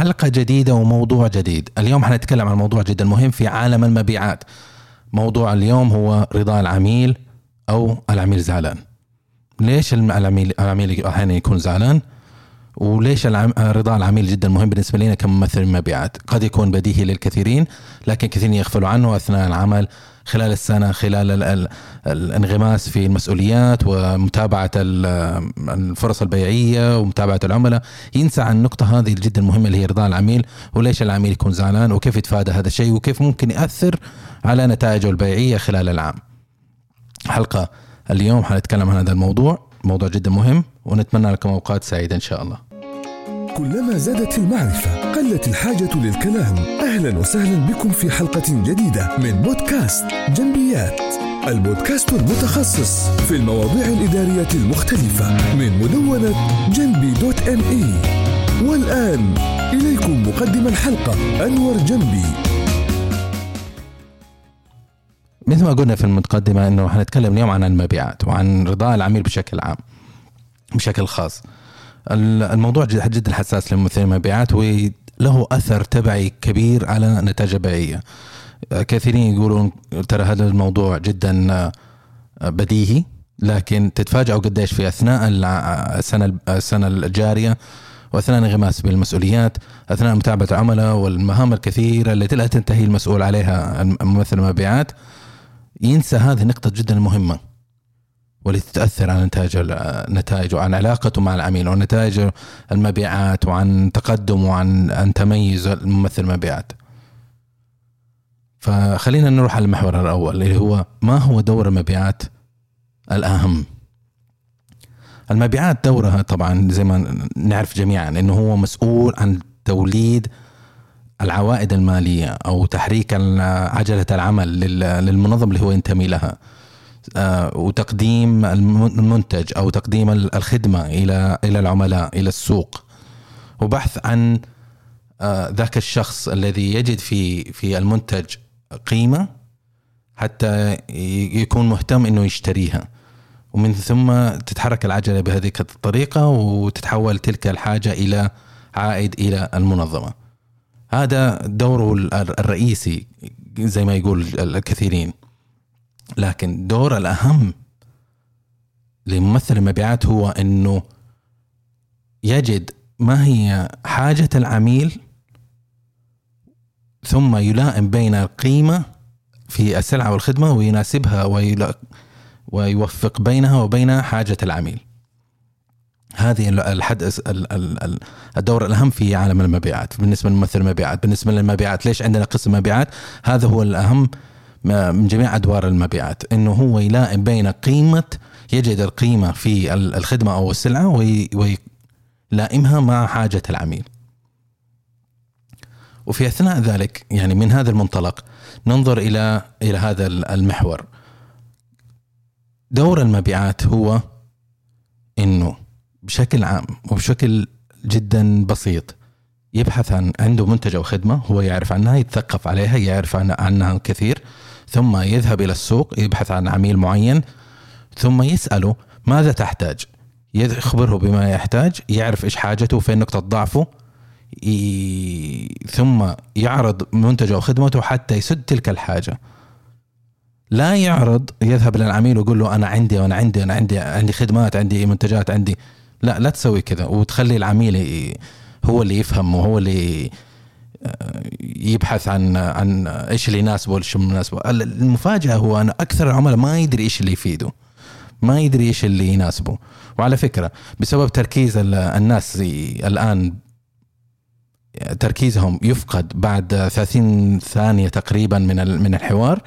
حلقة جديدة وموضوع جديد. اليوم حنتكلم عن موضوع جدا مهم في عالم المبيعات. موضوع اليوم هو رضا العميل أو العميل زعلان. ليش العميل العميل أحيانا يكون زعلان؟ وليش رضا العميل جدا مهم بالنسبة لنا كممثل مبيعات قد يكون بديهي للكثيرين لكن كثيرين يغفلوا عنه أثناء العمل خلال السنة خلال الانغماس في المسؤوليات ومتابعة الفرص البيعية ومتابعة العملاء ينسى عن النقطة هذه جدا مهمه اللي هي رضا العميل وليش العميل يكون زعلان وكيف يتفادى هذا الشيء وكيف ممكن يأثر على نتائجه البيعية خلال العام. حلقة اليوم حنتكلم عن هذا الموضوع موضوع جدا مهم ونتمنى لكم أوقات سعيدة إن شاء الله. كلما زادت المعرفة قلت الحاجة للكلام. أهلا وسهلا بكم في حلقة جديدة من بودكاست جنبيات. البودكاست المتخصص في المواضيع الإدارية المختلفة من مدونة جنبي دوت ام اي والآن إليكم مقدم الحلقة أنور جنبي. مثل ما قلنا في المقدمة أنه حنتكلم اليوم عن المبيعات وعن رضاء العميل بشكل عام بشكل خاص. الموضوع جدا حساس لممثلين المبيعات وله أثر تبعي كبير على نتائج البيعيه. كثيرين يقولون ترى هذا الموضوع جدا بديهي لكن تتفاجئوا قديش في أثناء السنة السنة الجارية وأثناء الانغماس بالمسؤوليات أثناء متابعة العملاء والمهام الكثيرة التي لا تنتهي المسؤول عليها ممثل المبيعات ينسى هذه النقطه جدا مهمة والتي تؤثر على نتائج نتائجه وعن علاقته مع العميل ونتائج المبيعات وعن تقدم وعن عن تميز الممثل المبيعات. فخلينا نروح على المحور الأول اللي هو ما هو دور المبيعات الأهم؟ المبيعات دورها طبعا زي ما نعرف جميعا إنه هو مسؤول عن توليد العوائد المالية أو تحريك عجلة العمل للمنظمه اللي هو ينتمي لها. آه، وتقديم المنتج أو تقديم الخدمة إلى إلى العملاء إلى السوق. وبحث عن آه، ذاك الشخص الذي يجد في في المنتج قيمة حتى يكون مهتم إنه يشتريها. ومن ثم تتحرك العجلة بهذه الطريقة وتتحول تلك الحاجة إلى عائد إلى المنظمة. هذا دوره الرئيسي زي ما يقول الكثيرين. لكن دور الأهم لممثل المبيعات هو أنه يجد ما هي حاجة العميل ثم يلائم بين القيمة في السلعة والخدمة ويناسبها ويوفق بينها وبين حاجة العميل. هذه الحد الدور الأهم في عالم المبيعات. بالنسبة لممثل المبيعات بالنسبة للمبيعات ليش عندنا قسم مبيعات؟ هذا هو الأهم من جميع أدوار المبيعات إنه هو يلائم بين قيمه يجد القيمة في الخدمة أو السلعة ويلائمها مع حاجة العميل. وفي أثناء ذلك يعني من هذا المنطلق ننظر إلى إلى هذا المحور. دور المبيعات هو إنه بشكل عام وبشكل جدا بسيط يبحث عن عنده منتج أو خدمة هو يعرف عنها يتثقف عليها يعرف عنها كثير ثم يذهب إلى السوق يبحث عن عميل معين ثم يسأله ماذا تحتاج؟ يخبره بما يحتاج يعرف إيش حاجته فين نقطة ضعفه ثم يعرض منتجه أو خدمته حتى يسد تلك الحاجة. لا يعرض يذهب للعميل ويقول له أنا عندي وأنا عندي أنا عندي عندي خدمات عندي منتجات عندي. لا لا تسوي كذا وتخلي العميل هو اللي يفهم وهو اللي يبحث عن عن إيش اللي يناسبه وايش يناسبه المفاجأة هو أن أكثر العملاء ما يدري إيش اللي يفيده. ما يدري إيش اللي يناسبه. وعلى فكرة بسبب تركيز الناس الآن تركيزهم يفقد بعد 30 ثانية تقريبا من من الحوار.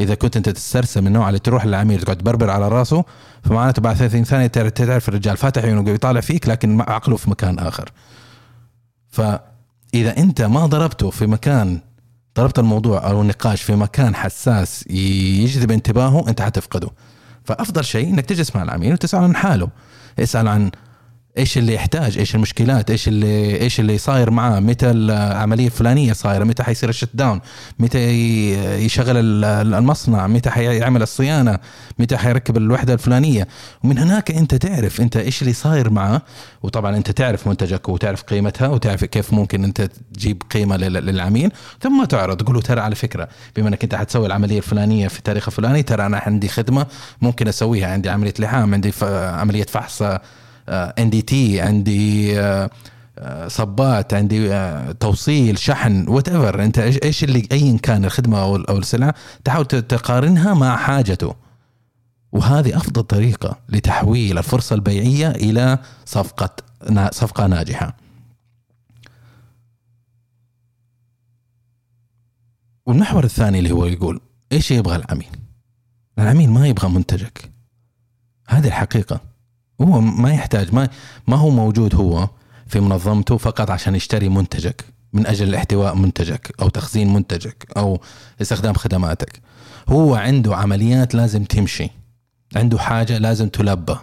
إذا كنت أنت تسترسل من نوع اللي تروح للعميل تقعد تبربر على راسه فمعناته بعد 30 ثانية تعرف الرجال فاتح عيونه يطالع فيك لكن عقله في مكان آخر. ف إذا أنت ما ضربته في مكان ضربت الموضوع أو النقاش في مكان حساس يجذب انتباهه أنت حتفقده. فأفضل شيء إنك تجلس مع العميل وتسأل عن حاله. اسأل عن إيش اللي يحتاج إيش المشكلات إيش اللي إيش اللي صاير معاه متى العملية الفلانية صايرة متى حيصير الشت داون متى يشغل المصنع متى حيعمل الصيانة متى حيركب الوحدة الفلانية. ومن هناك أنت تعرف أنت إيش اللي صاير معاه. وطبعا أنت تعرف منتجك وتعرف قيمتها وتعرف كيف ممكن أنت تجيب قيمة للعميل. ثم تعرض تقول له ترى على فكرة بما أنك أنت حتسوي العملية الفلانية في التاريخ الفلاني ترى أنا عندي خدمة ممكن أسويها عندي عملية لحام عندي عملية فحص NDT عندي آه، آه، صبات عندي آه، توصيل شحن whatever انت إيش اللي ايا كان الخدمة أو أو السلعه تحاول تقارنها مع حاجته. وهذه أفضل طريقة لتحويل الفرصة البيعية إلى صفقة صفقة ناجحة. والمحور الثاني اللي هو يقول إيش يبغى العميل؟ العميل ما يبغى منتجك. هذه الحقيقة. هو ما يحتاج ما ما هو موجود هو في منظمته فقط عشان يشتري منتجك من أجل احتواء منتجك أو تخزين منتجك أو استخدام خدماتك. هو عنده عمليات لازم تمشي عنده حاجة لازم تلبى.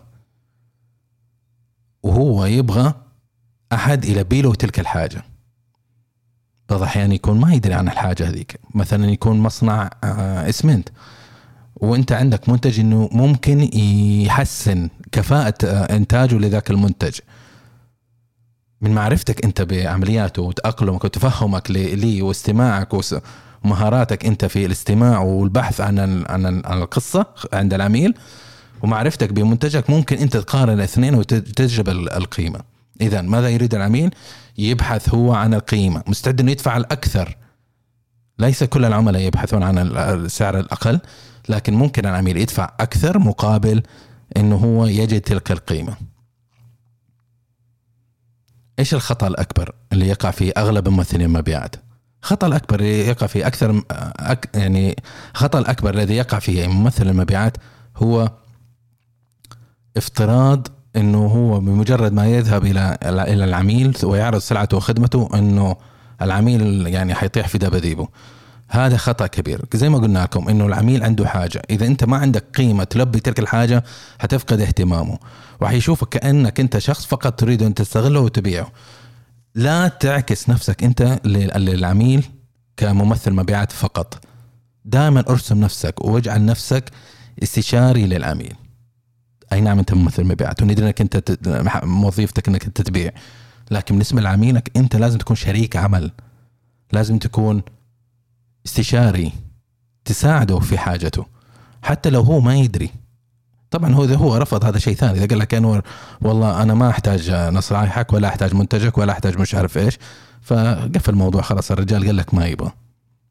وهو يبغى أحد يلبي له تلك الحاجة. بعض الأحيان يكون ما يدري عن الحاجة هذيك. مثلا يكون مصنع آه، إسمنت. وأنت عندك منتج إنه ممكن يحسن كفاءة آه، إنتاجه لذاك المنتج. من معرفتك أنت بعملياته وتأقلمك وتفهمك لي واستماعك ومهاراتك أنت في الاستماع والبحث عن عن عن القصة عند العميل ومعرفتك بمنتجك ممكن أنت تقارن الاثنين وتجلب القيمة. اذا ماذا يريد العميل؟ يبحث هو عن القيمة. مستعد أنه يدفع الأكثر. ليس كل العملاء يبحثون عن السعر الأقل لكن ممكن العميل يدفع أكثر مقابل إنه هو يجد تلك القيمة. إيش الخطأ الأكبر اللي يقع فيه أغلب ممثلين المبيعات الخطا الأكبر اللي يقع فيه أكثر أك يعني الخطا الأكبر الذي يقع فيه ممثل المبيعات هو افتراض إنه هو بمجرد ما يذهب إلى إلى العميل ويعرض سلعته وخدمته إنه العميل يعني حيطيح في دباديبه. هذا خطأ كبير. زي ما قلنا لكم إنه العميل عنده حاجة. إذا أنت ما عندك قيمة تلبي تلك الحاجة حتفقد اهتمامه. وحيشوفك كأنك أنت شخص فقط تريد أن تستغله وتبيعه. لا تعكس نفسك أنت للعميل كممثل مبيعات فقط. دائما ارسم نفسك واجعل نفسك استشاري للعميل. أي نعم أنت ممثل مبيعات. وندري أنك أنت وظيفتك أنك أنت تبيع. لكن بالنسبة لعميلك أنت لازم تكون شريك عمل. لازم تكون استشاري تساعده في حاجته حتى لو هو ما يدري. طبعا هو إذا هو رفض هذا شيء ثاني إذا قال لك انور والله أنا ما أحتاج نصرايحك ولا أحتاج منتجك ولا أحتاج مش عارف إيش. فقفل الموضوع خلاص الرجال قال لك ما يبغى.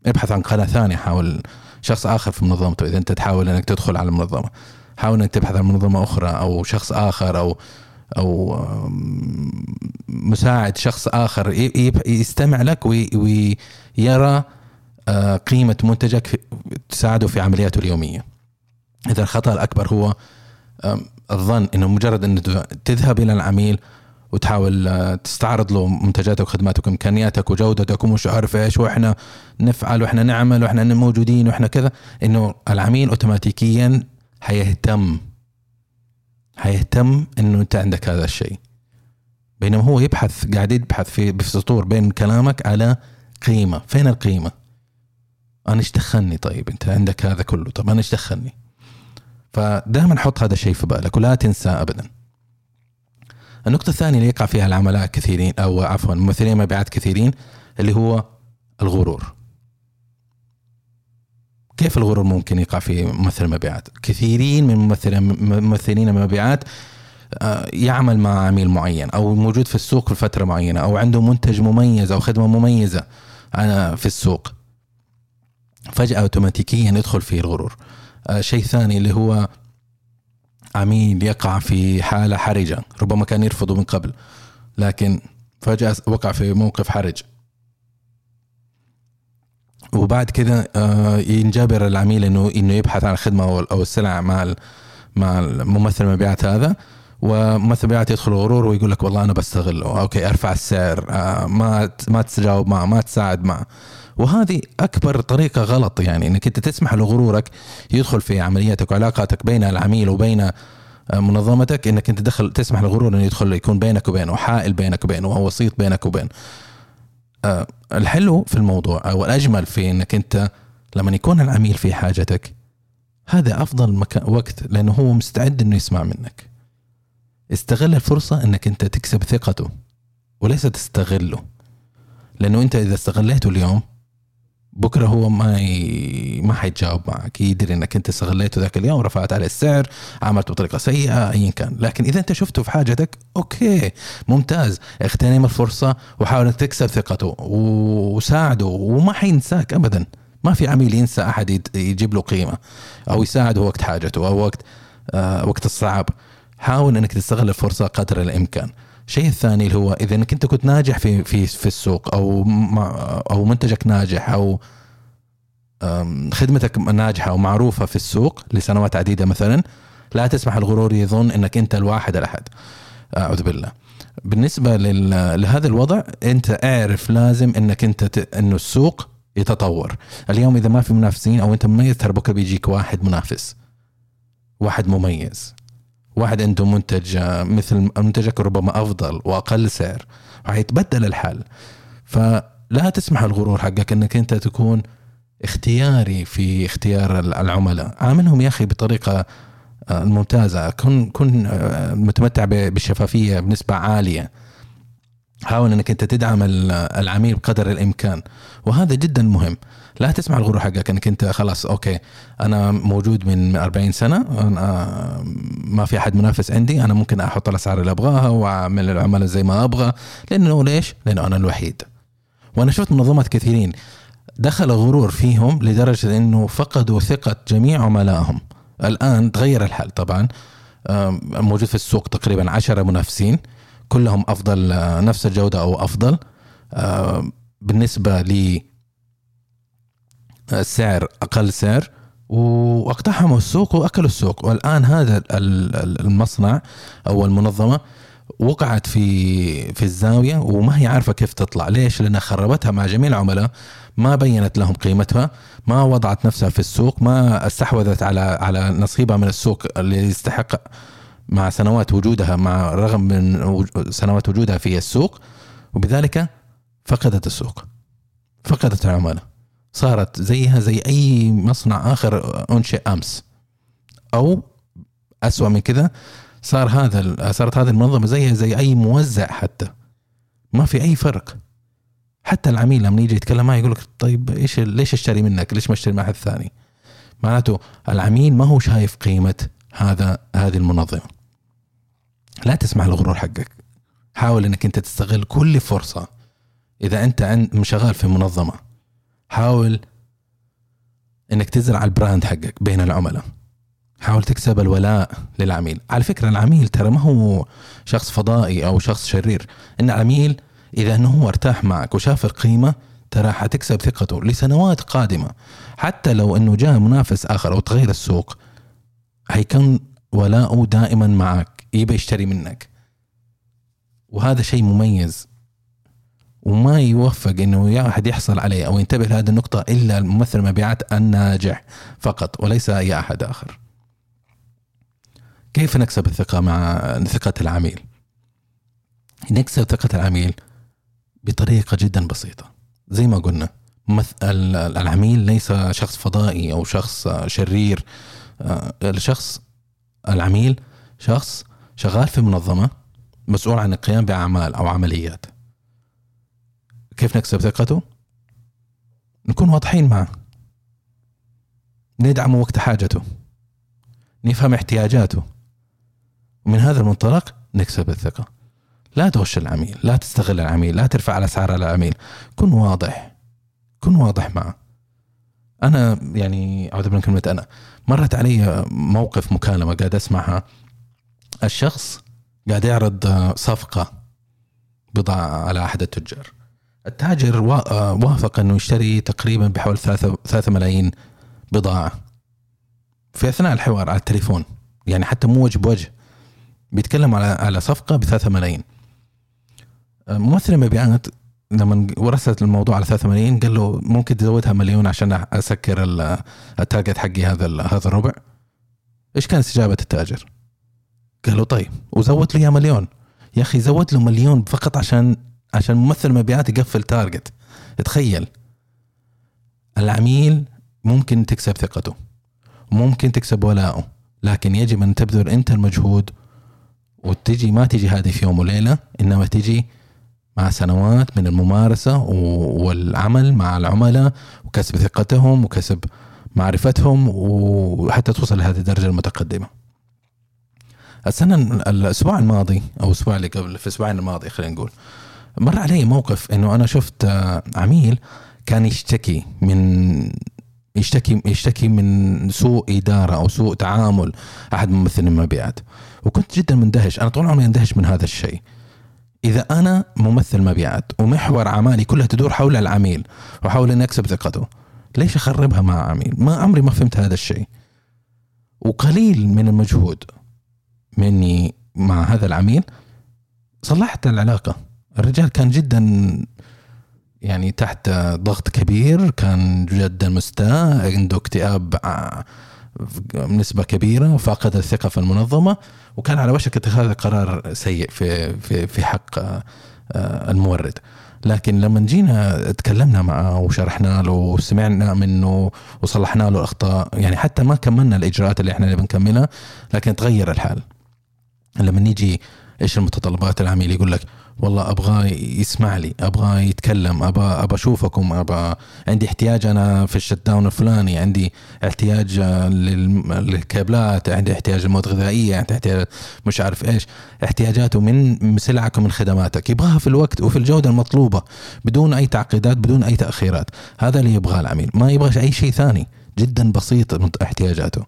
ابحث عن قناة ثانية حاول شخص آخر في منظمته إذا أنت تحاول إنك تدخل على المنظمة حاول إنك تبحث عن منظمة أخرى أو شخص آخر أو أو مساعد شخص آخر يستمع لك ويرى قيمة منتجك تساعده في عملياته اليومية. إذا الخطأ الأكبر هو الظن أنه مجرد أن تذهب إلى العميل وتحاول آه، تستعرض له منتجاتك وخدماتك وإمكانياتك وجودتك ومش عارف إيش وإحنا نفعل وإحنا نعمل وإحنا موجودين وإحنا كذا إنه العميل اوتوماتيكيا حيهتم. حيهتم إنه أنت عندك هذا الشيء. بينما هو يبحث قاعد يبحث في بسطور بين كلامك على قيمة. فين القيمة؟ أنا إيش دخلني طيب؟ أنت عندك هذا كله. طب أنا إيش دخلني؟ فدائما حط هذا الشيء في بالك ولا تنسى ابدا. النقطة الثانية اللي يقع فيها العملاء كثيرين أو عفوا ممثلين مبيعات كثيرين اللي هو الغرور. كيف الغرور ممكن يقع في ممثل المبيعات؟ كثيرين من ممثلين المبيعات آه، يعمل مع عميل معين أو موجود في السوق في فترة معينة أو عنده منتج مميز أو خدمة مميزة في السوق. فجأة اوتوماتيكيا يدخل في الغرور. آه شيء ثاني اللي هو عميل يقع في حالة حرجة ربما كان يرفضه من قبل لكن فجأة وقع في موقف حرج. وبعد كذا آه ينجبر العميل إنه إنه يبحث عن الخدمة أو السلع مع مع ممثل المبيعات هذا. وممثل المبيعات يدخل غرور ويقول لك والله أنا بستغله. أوكي أرفع السعر آه ما ما تتجاوب معه ما تساعد معه. وهذه أكبر طريقة غلط يعني إنك أنت تسمح لغرورك يدخل في عملياتك وعلاقاتك بين العميل وبين آه، منظمتك إنك أنت تدخل تسمح للغرور إنه يدخل يكون بينك وبينه حائل بينك وبينه وهو وسيط بينك وبين آه، الحلو في الموضوع أو الأجمل في إنك أنت لما يكون العميل في حاجتك هذا أفضل مكان وقت لأنه هو مستعد إنه يسمع منك. استغل الفرصة إنك أنت تكسب ثقته وليس تستغله. لأنه أنت إذا استغليته اليوم بكرة هو ما ي... ما حيتجاوب معك. يدري إنك أنت استغليته ذاك اليوم رفعت عليه السعر عملته بطريقة سيئة ايا كان. لكن إذا أنت شفته في حاجتك أوكي ممتاز. اغتنم الفرصة وحاول إنك تكسب ثقته وساعده وما حينساك ابدا. ما في عميل ينسى أحد يجيب له قيمة أو يساعده وقت حاجته أو وقت آه وقت الصعب. حاول إنك تستغل الفرصة قدر الإمكان. الشيء الثاني اللي هو إذا إنك أنت كنت ناجح في في في السوق أو أو منتجك ناجح أو خدمتك ناجحة ومعروفه في السوق لسنوات عديدة مثلا لا تسمح الغرور يظن إنك أنت الواحد الأحد. أعوذ بالله. بالنسبة لهذا الوضع أنت اعرف لازم إنك أنت ت... إنه السوق يتطور. اليوم إذا ما في منافسين أو أنت مميز ترى بكرة بيجيك واحد منافس. واحد مميز. واحد عنده منتج آه، مثل منتجك ربما أفضل وأقل سعر وحيتبدل الحال فلا تسمح الغرور حقك إنك أنت تكون اختياري في اختيار العملاء. عاملهم يا أخي بطريقة آه، ممتازه كن كن آه، متمتع بالشفافية بنسبة عالية. حاول إنك أنت تدعم العميل بقدر الإمكان وهذا جدا مهم. لا تسمع الغرور حقك إنك أنت خلاص أوكي أنا موجود من 40 سنة أنا ما في أحد منافس عندي أنا ممكن أحط الأسعار اللي أبغاها وأعمل العملاء زي ما أبغى لأنه ليش؟ لأنه أنا الوحيد. وأنا شفت منظمات كثيرين دخل غرور فيهم لدرجة إنه فقدوا ثقة جميع عملائهم. الآن تغير الحال طبعا. موجود في السوق تقريبا عشرة منافسين. كلهم أفضل نفس الجودة أو أفضل. بالنسبة ل السعر أقل سعر واقتحموا السوق وأكلوا السوق. والآن هذا المصنع أو المنظمة وقعت في في الزاوية وما هي عارفة كيف تطلع، ليش؟ لانها خربتها مع جميع العملاء، ما بينت لهم قيمتها، ما وضعت نفسها في السوق، ما استحوذت على على نصيبها من السوق اللي يستحق مع سنوات وجودها مع رغم من سنوات وجودها في السوق وبذلك فقدت السوق. فقدت العملاء. صارت زيها زي أي مصنع آخر أنشئ أمس أو أسوأ من كذا صار هذا صارت هذه المنظمة زيها زي أي موزع حتى ما في أي فرق حتى العميل لما يجي يتكلم معي يقول لك طيب إيش ليش أشتري منك؟ ليش ما أشتري مع حد ثاني؟ معناته العميل ما هو شايف قيمة هذا هذه المنظمة. لا تسمح للغرور حقك. حاول إنك أنت تستغل كل فرصة. إذا أنت شغال في منظمة حاول إنك تزرع البراند حقك بين العملاء. حاول تكسب الولاء للعميل. على فكرة العميل ترى ما هو شخص فضائي أو شخص شرير. إن العميل إذا أنه هو ارتاح معك وشاف القيمة ترى حتكسب ثقته لسنوات قادمة. حتى لو أنه جاء منافس آخر أو تغير السوق هيكون ولاؤه دائما معك. يبي يشتري منك وهذا شيء مميز وما يوفق إنه يا أحد يحصل عليه أو ينتبه لهذه النقطة إلا الممثل المبيعات الناجح فقط وليس اي أحد آخر. كيف نكسب الثقة مع ثقة العميل؟ نكسب ثقة العميل بطريقة جدا بسيطة زي ما قلنا العميل ليس شخص فضائي أو شخص شرير آه، الشخص العميل شخص شغال في منظمة مسؤول عن القيام بأعمال أو عمليات. كيف نكسب ثقته؟ نكون واضحين معه. ندعمه وقت حاجته. نفهم احتياجاته. ومن هذا المنطلق نكسب الثقة. لا تغش العميل لا تستغل العميل لا ترفع الأسعار على العميل. كن واضح. كن واضح معه. أنا يعني أعوذ من كلمة أنا. مرت علي موقف مكالمة قاعد أسمعها الشخص قاعد يعرض صفقة بضاعة على أحد التجار. التاجر وافق إنه يشتري تقريبا بحوالي 3 ملايين بضاعة. في أثناء الحوار على التليفون يعني حتى مو وجه بوجه بيتكلم على على صفقة ب 3 ملايين ممثل المبيعات لما ورثت الموضوع على 3 ملايين قال له ممكن تزودها مليون عشان أسكر ال target حقي هذا هذا الربع؟ إيش كانت استجابة التاجر؟ قالوا طيب وزود له اياه مليون. يا أخي زود له مليون فقط عشان عشان ممثل مبيعات يقفل target. تخيل. العميل ممكن تكسب ثقته ممكن تكسب ولاءه لكن يجب أن تبذل أنت المجهود وتجي ما تجي هذه في يوم وليلة إنما تجي مع سنوات من الممارسة والعمل مع العملاء وكسب ثقتهم وكسب معرفتهم وحتى توصل لهذه الدرجة المتقدمة. السنة الأسبوع الماضي أو الأسبوع اللي قبل في الأسبوعين الماضي خلينا نقول مر علي موقف إنه أنا شفت عميل كان يشتكي من يشتكي يشتكي من سوء إدارة أو سوء تعامل أحد ممثلين المبيعات. وكنت جدا مندهش أنا طول عمري أندهش من هذا الشيء. إذا أنا ممثل مبيعات ومحور أعمالي كلها تدور حول العميل وحول إني أكسب ثقته ليش أخربها مع عميل؟ ما عمري ما فهمت هذا الشيء. وقليل من المجهود. مني مع هذا العميل صلحت العلاقة. الرجال كان جدا يعني تحت ضغط كبير كان جدا مستاء عنده اكتئاب بنسبة كبيرة وفاقد الثقة في المنظمة وكان على وشك اتخاذ قرار سيء في في في حق آه، المورد. لكن لما جينا تكلمنا معه وشرحنا له وسمعنا منه وصلحنا له الأخطاء يعني حتى ما كملنا الإجراءات اللي إحنا بنكملها لكن تغير الحال. لما نيجي إيش المتطلبات العميل يقول لك والله أبغى يسمع لي أبغى يتكلم أبغى أبغى أشوفكم أبغى عندي احتياج أنا في الشت داون الفلاني عندي احتياج للكابلات عندي احتياج للمواد الغذائية عندي احتياج مش عارف إيش احتياجاته من سلعك ومن خدماتك. يبغاها في الوقت وفي الجودة المطلوبة بدون أي تعقيدات بدون أي تأخيرات. هذا اللي يبغاه العميل. ما يبغى أي شيء ثاني. جدا بسيط احتياجاته.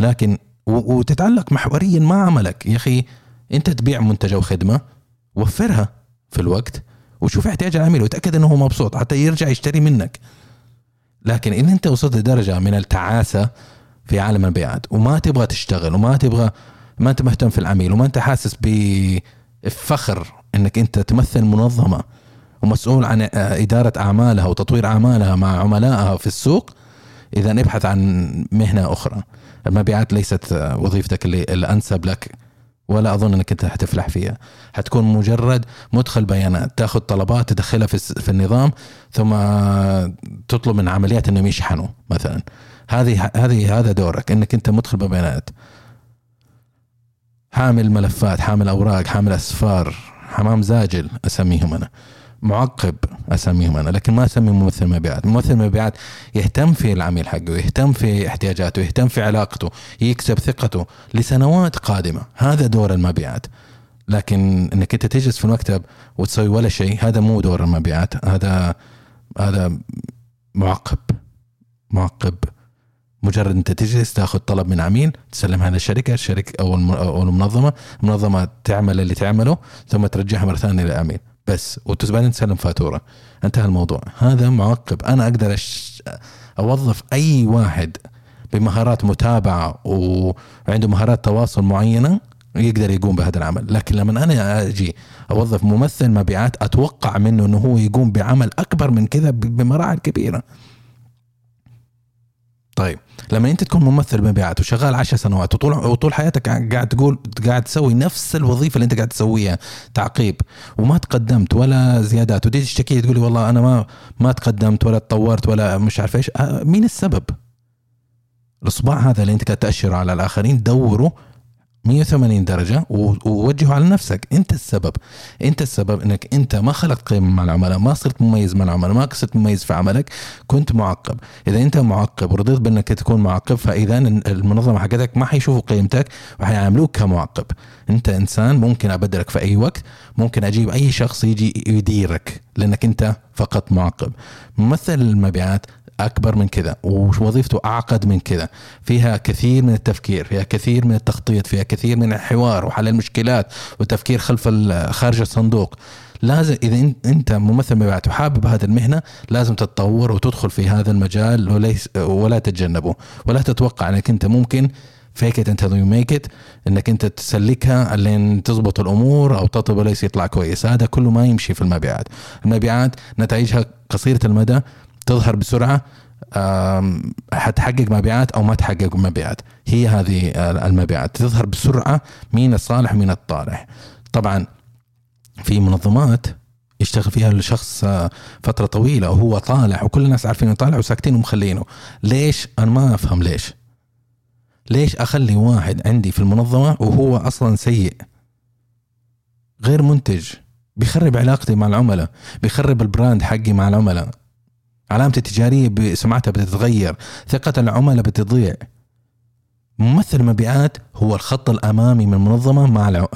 لكن وتتعلق محوريا مع عملك. يا أخي أنت تبيع منتج أو خدمة وفرها في الوقت وشوف احتياج العميل وتأكد إنه هو مبسوط حتى يرجع يشتري منك. لكن إن أنت وصلت لدرجه من التعاسة في عالم المبيعات وما تبغى تشتغل وما تبغى ما أنت مهتم في العميل وما أنت حاسس بفخر إنك أنت تمثل منظمة ومسؤول عن إدارة أعمالها وتطوير أعمالها مع عملائها في السوق إذا ابحث عن مهنة أخرى. المبيعات ليست وظيفتك اللي الانسب لك ولا أظن إنك أنت حتفلح فيها. حتكون مجرد مدخل بيانات. تأخذ طلبات تدخلها في, في النظام ثم تطلب من عمليات إنهم يشحنوا مثلا. هذه هذه هذا دورك إنك أنت مدخل ببيانات. حامل ملفات حامل أوراق حامل أسفار حمام زاجل أسميهم أنا. معقب. أسميهم أنا لكن ما أسمي ممثل مبيعات. ممثل مبيعات يهتم في العميل حقه يهتم في احتياجاته يهتم في علاقته يكسب ثقته لسنوات قادمة. هذا دور المبيعات. لكن إنك أنت تجلس في المكتب وتسوي ولا شيء هذا مو دور المبيعات. هذا هذا معقب معقب. مجرد أنت تجلس تاخذ طلب من عميل تسلمها للشركه الشركة أو المنظمة المنظمة تعمل اللي تعمله ثم ترجعها مرة ثانية للعميل. بس وبعدين تسلم فاتوره انتهى الموضوع. هذا معقب. أنا أقدر أش... أوظف أي واحد بمهارات متابعة وعنده مهارات تواصل معينة يقدر يقوم بهذا العمل. لكن لما أنا أجي أوظف ممثل مبيعات أتوقع منه إنه هو يقوم بعمل أكبر من كذا بمراحل كبيرة. طيب لما انت تكون ممثل مبيعات وشغال 10 سنوات وطول وطول حياتك قاعد تقول قاعد تسوي نفس الوظيفة اللي انت قاعد تسويها تعقيب وما تقدمت ولا زيادات ودي تشتكي تقولي والله أنا ما ما تقدمت ولا تطورت ولا مش عارف إيش آه، مين السبب؟ الأصبع هذا اللي انت قاعد تأشره على الآخرين دوره 180 درجة ووجهه على نفسك. انت السبب. انت السبب انك انت ما خلقت قيمة مع العملاء ما صرت مميز مع العملاء ما صرت مميز في عملك كنت معقب. إذا انت معقب ورضيت بأنك تكون معقب فإذا المنظمة حقتك ما حيشوفوا قيمتك وحيعاملوك كمعقب. انت إنسان ممكن أبدلك في أي وقت ممكن أجيب أي شخص يجي يديرك لأنك انت فقط معقب. ممثل المبيعات أكبر من كذا ووظيفته أعقد من كذا فيها كثير من التفكير فيها كثير من التخطيط فيها كثير من الحوار وحل المشكلات وتفكير خلف خارج الصندوق. لازم إذا أنت ممثل مبيعات وحابب هذه المهنة لازم تتطور وتدخل في هذا المجال وليس ولا تتجنبه. ولا تتوقع إنك أنت ممكن فيك it انت you make it إنك أنت تسلكها لين تزبط الأمور أو تطلب please يطلع كويس. هذا كله ما يمشي في المبيعات. المبيعات نتائجها قصيرة المدى تظهر بسرعة حتحقق مبيعات أو ما تحقق مبيعات. هي هذه المبيعات. تظهر بسرعة مين الصالح ومين الطالح طبعا في منظمات يشتغل فيها الشخص فترة طويلة وهو طالع وكل الناس عارفين إنه طالع وساكتين ومخلينه. ليش؟ أنا ما أفهم ليش. ليش أخلي واحد عندي في المنظمة وهو أصلا سيء؟ غير منتج. بيخرب علاقتي مع العملاء. بيخرب البراند حقي مع العملاء. علامتي التجارية بسمعتها بتتغير ثقة العملاء بتضيع. ممثل المبيعات هو الخط الأمامي من المنظمة مع الع...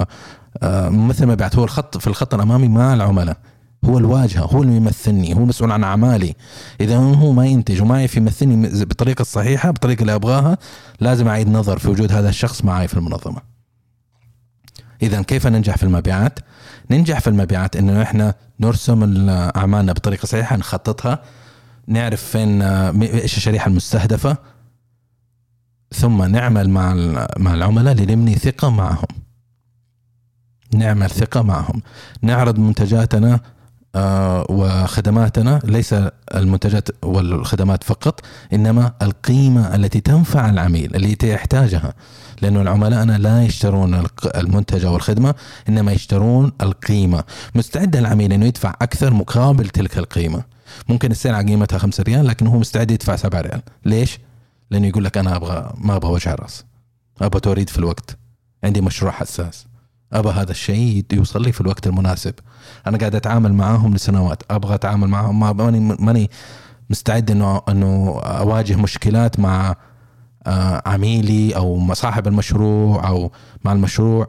آه، ممثل المبيعات هو الخط في الخط الأمامي مع العملاء. هو الواجهة هو اللي يمثلني هو المسؤول عن أعمالي. إذا هو ما ينتج وما يعرف يمثلني بالطريقة الصحيحه بالطريقة اللي أبغاها لازم أعيد نظر في وجود هذا الشخص معي في المنظمة. إذا كيف ننجح في المبيعات؟ ننجح في المبيعات إنه إحنا نرسم أعمالنا بطريقة صحيحة نخططها. نعرف فين إيش الشريحة المستهدفة. ثم نعمل مع مع العملاء لنبني ثقة معهم. نعمل ثقة معهم. نعرض منتجاتنا آه، وخدماتنا. ليس المنتجات والخدمات فقط إنما القيمة التي تنفع العميل التي يحتاجها. لأنه العملاء لا يشترون المنتج أو الخدمة إنما يشترون القيمة. مستعد العميل انه يدفع أكثر مقابل تلك القيمة. ممكن السلعه قيمتها 5 ريال لكن هو مستعد يدفع 7 ريال. ليش؟ لأنه يقول لك أنا أبغى ما أبغى وجع راس أبغى توريد في الوقت. عندي مشروع حساس. أبغى هذا الشيء يوصل لي في الوقت المناسب. أنا قاعد أتعامل معاهم لسنوات. أبغى أتعامل معاهم. ما ماني ماني مستعد انه إنه أواجه مشكلات مع آه، عميلي أو صاحب المشروع أو مع المشروع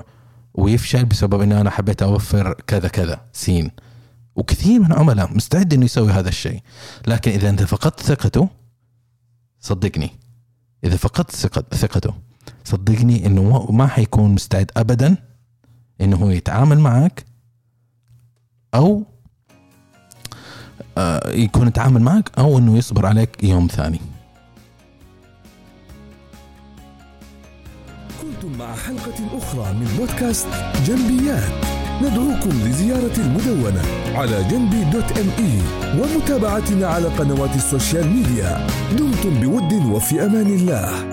ويفشل بسبب إني أنا حبيت أوفر كذا كذا. سين. وكثير من العملاء مستعد إنه يسوي هذا الشيء. لكن إذا أنت فقدت ثقته صدقني. إذا فقدت ثقته صدقني إنه ما حيكون مستعد ابدا إنه هو يتعامل معك أو آه، يكون يتعامل معك أو إنه يصبر عليك يوم ثاني. كنتم مع حلقة أخرى من بودكاست جنبيات. ندعوكم لزيارة المدونة على جنبي dot me ومتابعتنا على قنوات ال social media. دمتم بود وفي أمان الله.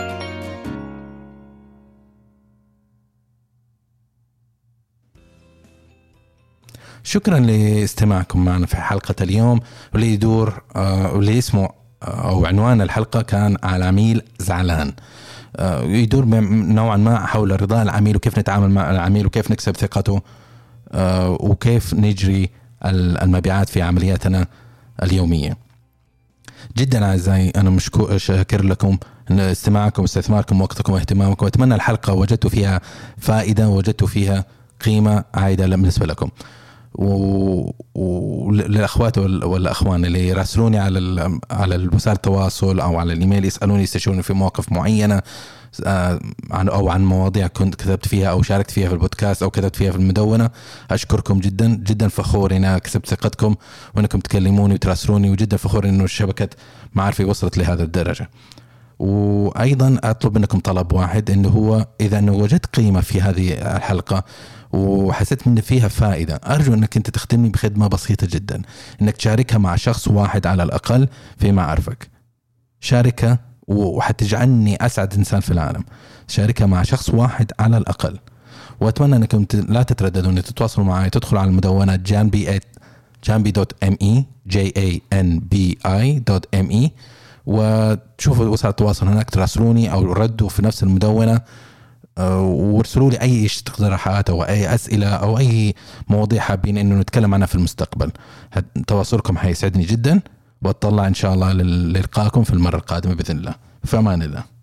شكرا لاستماعكم معنا في حلقة اليوم. واللي يدور آه، واللي اسمه آه، أو عنوان الحلقة كان العميل زعلان. آه، يدور نوعا ما حول رضاء العميل وكيف نتعامل مع العميل وكيف نكسب ثقته. وكيف نجري المبيعات في عملياتنا اليومية. جدا أعزائي أنا مشكور شاكر لكم استماعكم واستثماركم وقتكم واهتمامكم وأتمنى الحلقة وجدتوا فيها فائدة وجدتوا فيها قيمة عائدة بالنسبة لكم. وللاخوات والأخوان اللي يراسلوني على على وسائل التواصل أو على الإيميل يسألوني يستشيروني في مواقف معينة آه، عن أو عن مواضيع كنت كتبت فيها أو شاركت فيها في البودكاست أو كتبت فيها في المدونة. أشكركم جدا جدا فخور إني كسبت ثقتكم وإنكم تكلموني وتراسلوني وجدا فخور إنه شبكه معرفي وصلت لهذا الدرجة. وأيضا أطلب منكم طلب واحد إنه هو إذا أنه وجدت قيمة في هذه الحلقة وحسيت من فيها فائدة أرجو إنك أنت تخدمني بخدمة بسيطة جدا إنك تشاركها مع شخص واحد على الأقل في معارفك شاركها وحتجعلني أسعد إنسان في العالم. شاركها مع شخص واحد على الأقل. وأتمنى أنكم لا تترددوا ان تتواصلوا معي تدخلوا على المدونة جانبي جانبي dot me J A N B I dot me وتشوفوا وسائل التواصل هناك تراسلوني أو ردوا في نفس المدونة آه، وارسلوا لي أي اقتراحات أو أي أسئلة أو أي مواضيع حابين إنه نتكلم عنها في المستقبل. تواصلكم حيسعدني جدا. واتطلع إن شاء الله للقائكم في المرة القادمة بإذن الله. في أمان الله.